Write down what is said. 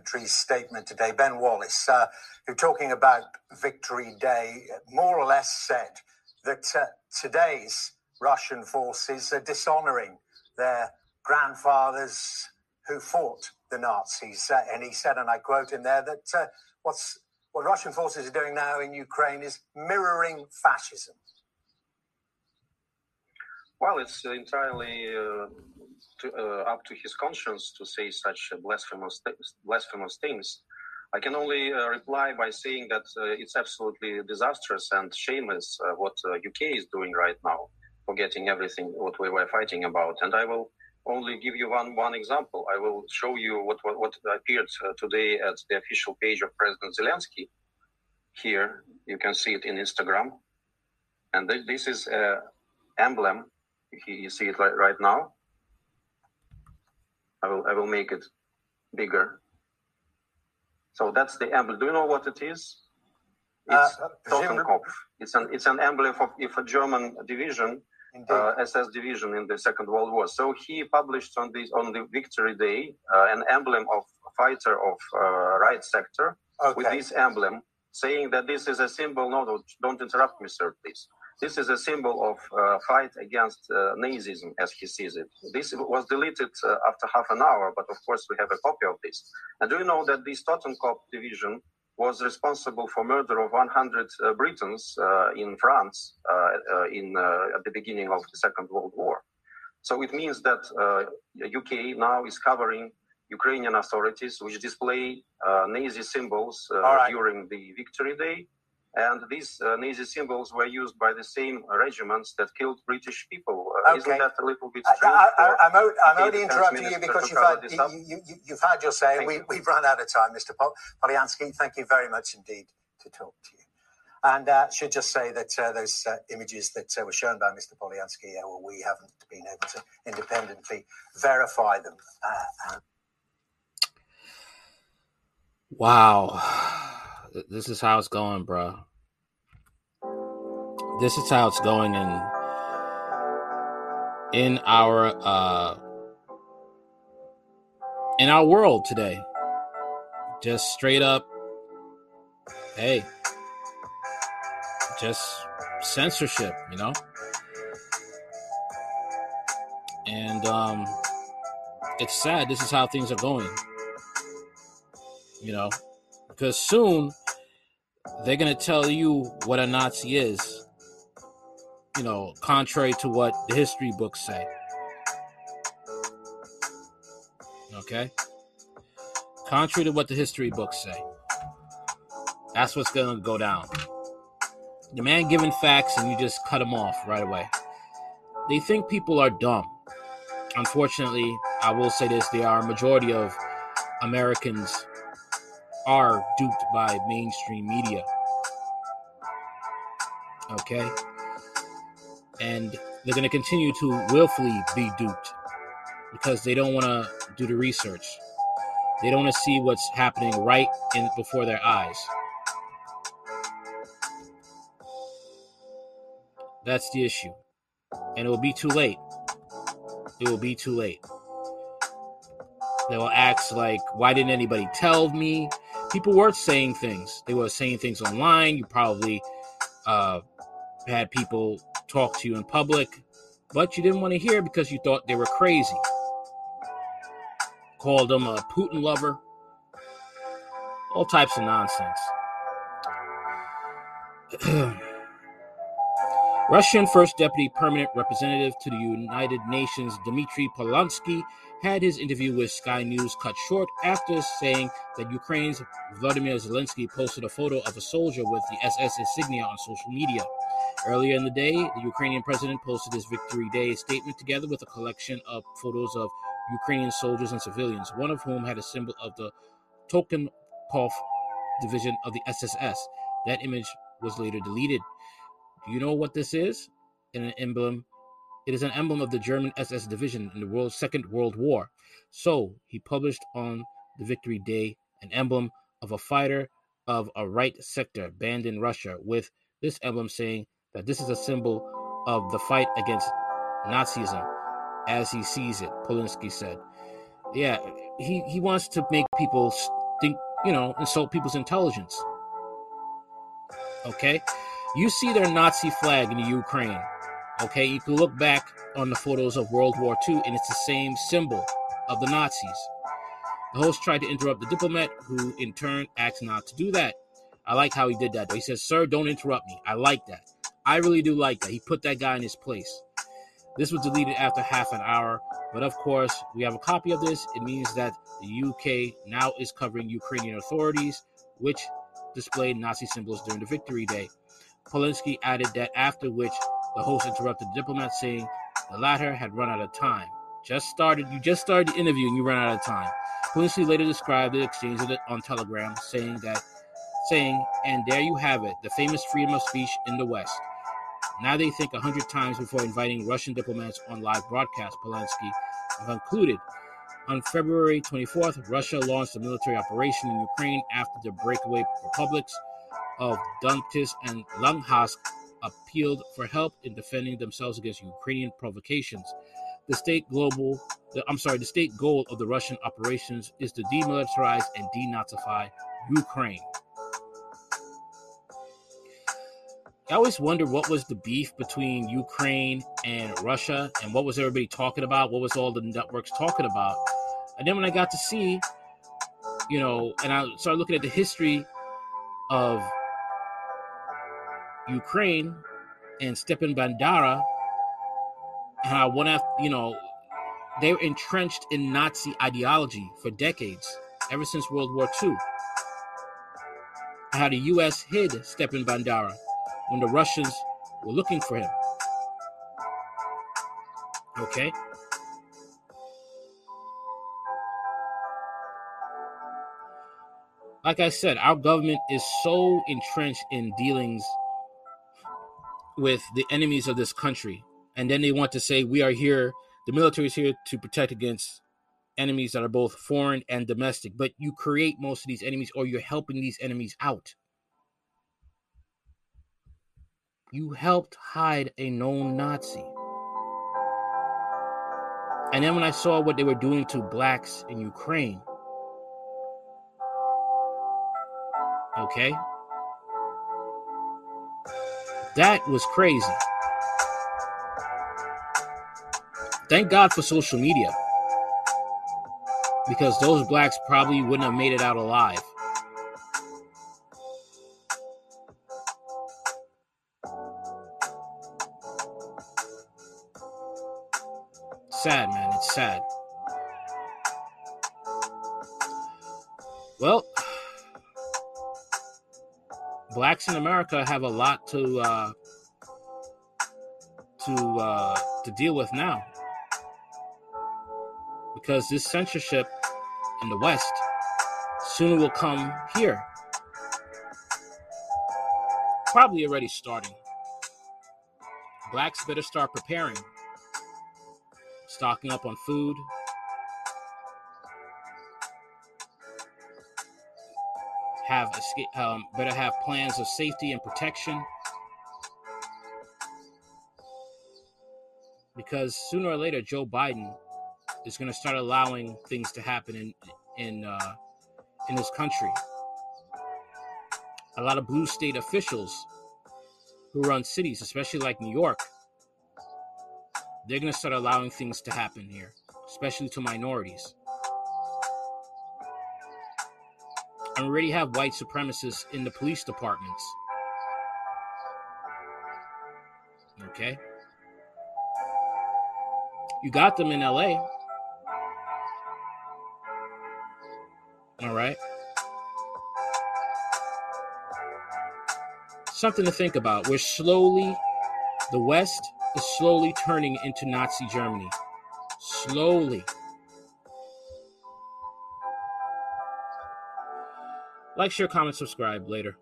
country's statement today, Ben Wallace, uh, who talking about Victory Day, more or less said that uh, today's Russian forces are dishonoring their grandfathers who fought the Nazis. Uh, and he said, and I quote in there, that uh, what's what Russian forces are doing now in Ukraine is mirroring fascism. Well, it's entirely uh, to, uh, up to his conscience to say such blasphemous blasphemous things. I can only uh, reply by saying that uh, it's absolutely disastrous and shameless uh, what UK uh, is doing right now, forgetting everything what we were fighting about. And I will only give you one one example. I will show you what what, what appeared today at the official page of President Zelensky. Here you can see it in Instagram, and th- this is an emblem. You see it right now. I will I will make it bigger. So that's the emblem. Do you know what it is? It's uh, Totenkopf. It's an it's an emblem of if a German division uh, SS division in the Second World War. So he published on this on the Victory Day uh, an emblem of fighter of uh, right sector okay. with this emblem, saying that this is a symbol. No, don't interrupt me, sir, please. This is a symbol of uh, fight against uh, Nazism, as he sees it. This was deleted uh, after half an hour, but of course we have a copy of this. And do you know that this Totenkopf division was responsible for murder of 100 uh, Britons uh, in France uh, in at the beginning of the Second World War. So it means that UK now is covering Ukrainian authorities, which display Nazi symbols right. during the Victory Day and these uh, Nazi symbols were used by the same regiments that killed British people. Uh, okay. Isn't that a little bit strange? I, am out, I'm only interrupting you because you've had, you, you, you've had your say. We, we've run out of time, Mr. Pol- Polyansky. Thank you very much indeed to talk to you. And uh, should just say that uh, those uh, images that uh, were shown by Mr. Polyansky, uh, well, we haven't been able to independently verify them. Uh, wow. This is how it's going, bro. This is how it's going in in our uh in our world today. Just straight up hey, just censorship, you know? And um it's sad this is how things are going. You know, because soon they're going to tell you what a Nazi is, you know, contrary to what the history books say. Okay? Contrary to what the history books say. That's what's going to go down. The man giving facts and you just cut him off right away. They think people are dumb. Unfortunately, I will say this there are a majority of Americans are duped by mainstream media. Okay? And they're going to continue to willfully be duped because they don't want to do the research. They don't want to see what's happening right in before their eyes. That's the issue. And it will be too late. It will be too late. They will ask like, why didn't anybody tell me? People were saying things. They were saying things online. You probably uh, had people talk to you in public, but you didn't want to hear because you thought they were crazy. Called them a Putin lover. All types of nonsense. Russian First Deputy Permanent Representative to the United Nations Dmitry Polyansky had his interview with Sky News cut short after saying that Ukraine's Vladimir Zelensky posted a photo of a soldier with the SS insignia on social media. Earlier in the day, the Ukrainian president posted his Victory Day statement together with a collection of photos of Ukrainian soldiers and civilians, one of whom had a symbol of the Totenkopf division of the SSS. That image was later deleted. Do you know what this is? An emblem. It is an emblem of the German SS division in the World Second World War. So he published on the Victory Day an emblem of a fighter of a right sector banned in Russia, with this emblem saying that this is a symbol of the fight against Nazism as he sees it, Polyansky said. Yeah, he, he wants to make people think, you know, insult people's intelligence. Okay? You see their Nazi flag in the Ukraine. Okay? You can look back on the photos of World War II, and it's the same symbol of the Nazis. The host tried to interrupt the diplomat, who in turn asked not to do that. I like how he did that, though. He says, Sir, don't interrupt me. I like that. I really do like that. He put that guy in his place. This was deleted after half an hour, but of course, we have a copy of this. It means that the UK now is covering Ukrainian authorities, which displayed Nazi symbols during the Victory Day. Polyansky added that after which the host interrupted the diplomat, saying the latter had run out of time. Just started, you just started the interview and you ran out of time. Polyansky later described the exchange on Telegram, saying that, saying, and there you have it, the famous freedom of speech in the West. Now they think a hundred times before inviting Russian diplomats on live broadcast, Polyansky concluded. On February 24th, Russia launched a military operation in Ukraine after the breakaway republics of Donetsk and Luhansk appealed for help in defending themselves against Ukrainian provocations. The state global, the, I'm sorry, the state goal of the Russian operations is to demilitarize and denazify Ukraine. I always wonder what was the beef between Ukraine and Russia and what was everybody talking about? What was all the networks talking about? And then when I got to see, you know, and I started looking at the history of Ukraine and Stepan Bandera, and how one after, you know, they were entrenched in Nazi ideology for decades, ever since World War II. How the U.S. hid Stepan Bandera when the Russians were looking for him. Okay? Like I said, our government is so entrenched in dealings with the enemies of this country. And then they want to say, we are here, the military is here to protect against enemies that are both foreign and domestic. But you create most of these enemies or you're helping these enemies out. You helped hide a known Nazi. And then when I saw what they were doing to blacks in Ukraine, okay, that was crazy. Thank God for social media because those blacks probably wouldn't have made it out alive. sad, man. It's sad. Well, blacks in America have a lot to uh, to uh, to deal with now because this censorship in the West soon will come here. Probably already starting. Blacks better start preparing stocking up on food. Have escape, um, better have plans of safety and protection. Because sooner or later, Joe Biden is going to start allowing things to happen in in uh, in this country. A lot of blue state officials who run cities, especially like New York, they're going to start allowing things to happen here, especially to minorities. And already have white supremacists in the police departments. Okay? You got them in LA. All right? Something to think about. We're slowly, the West is slowly turning into Nazi Germany. Slowly. Like, share, comment, subscribe. Later.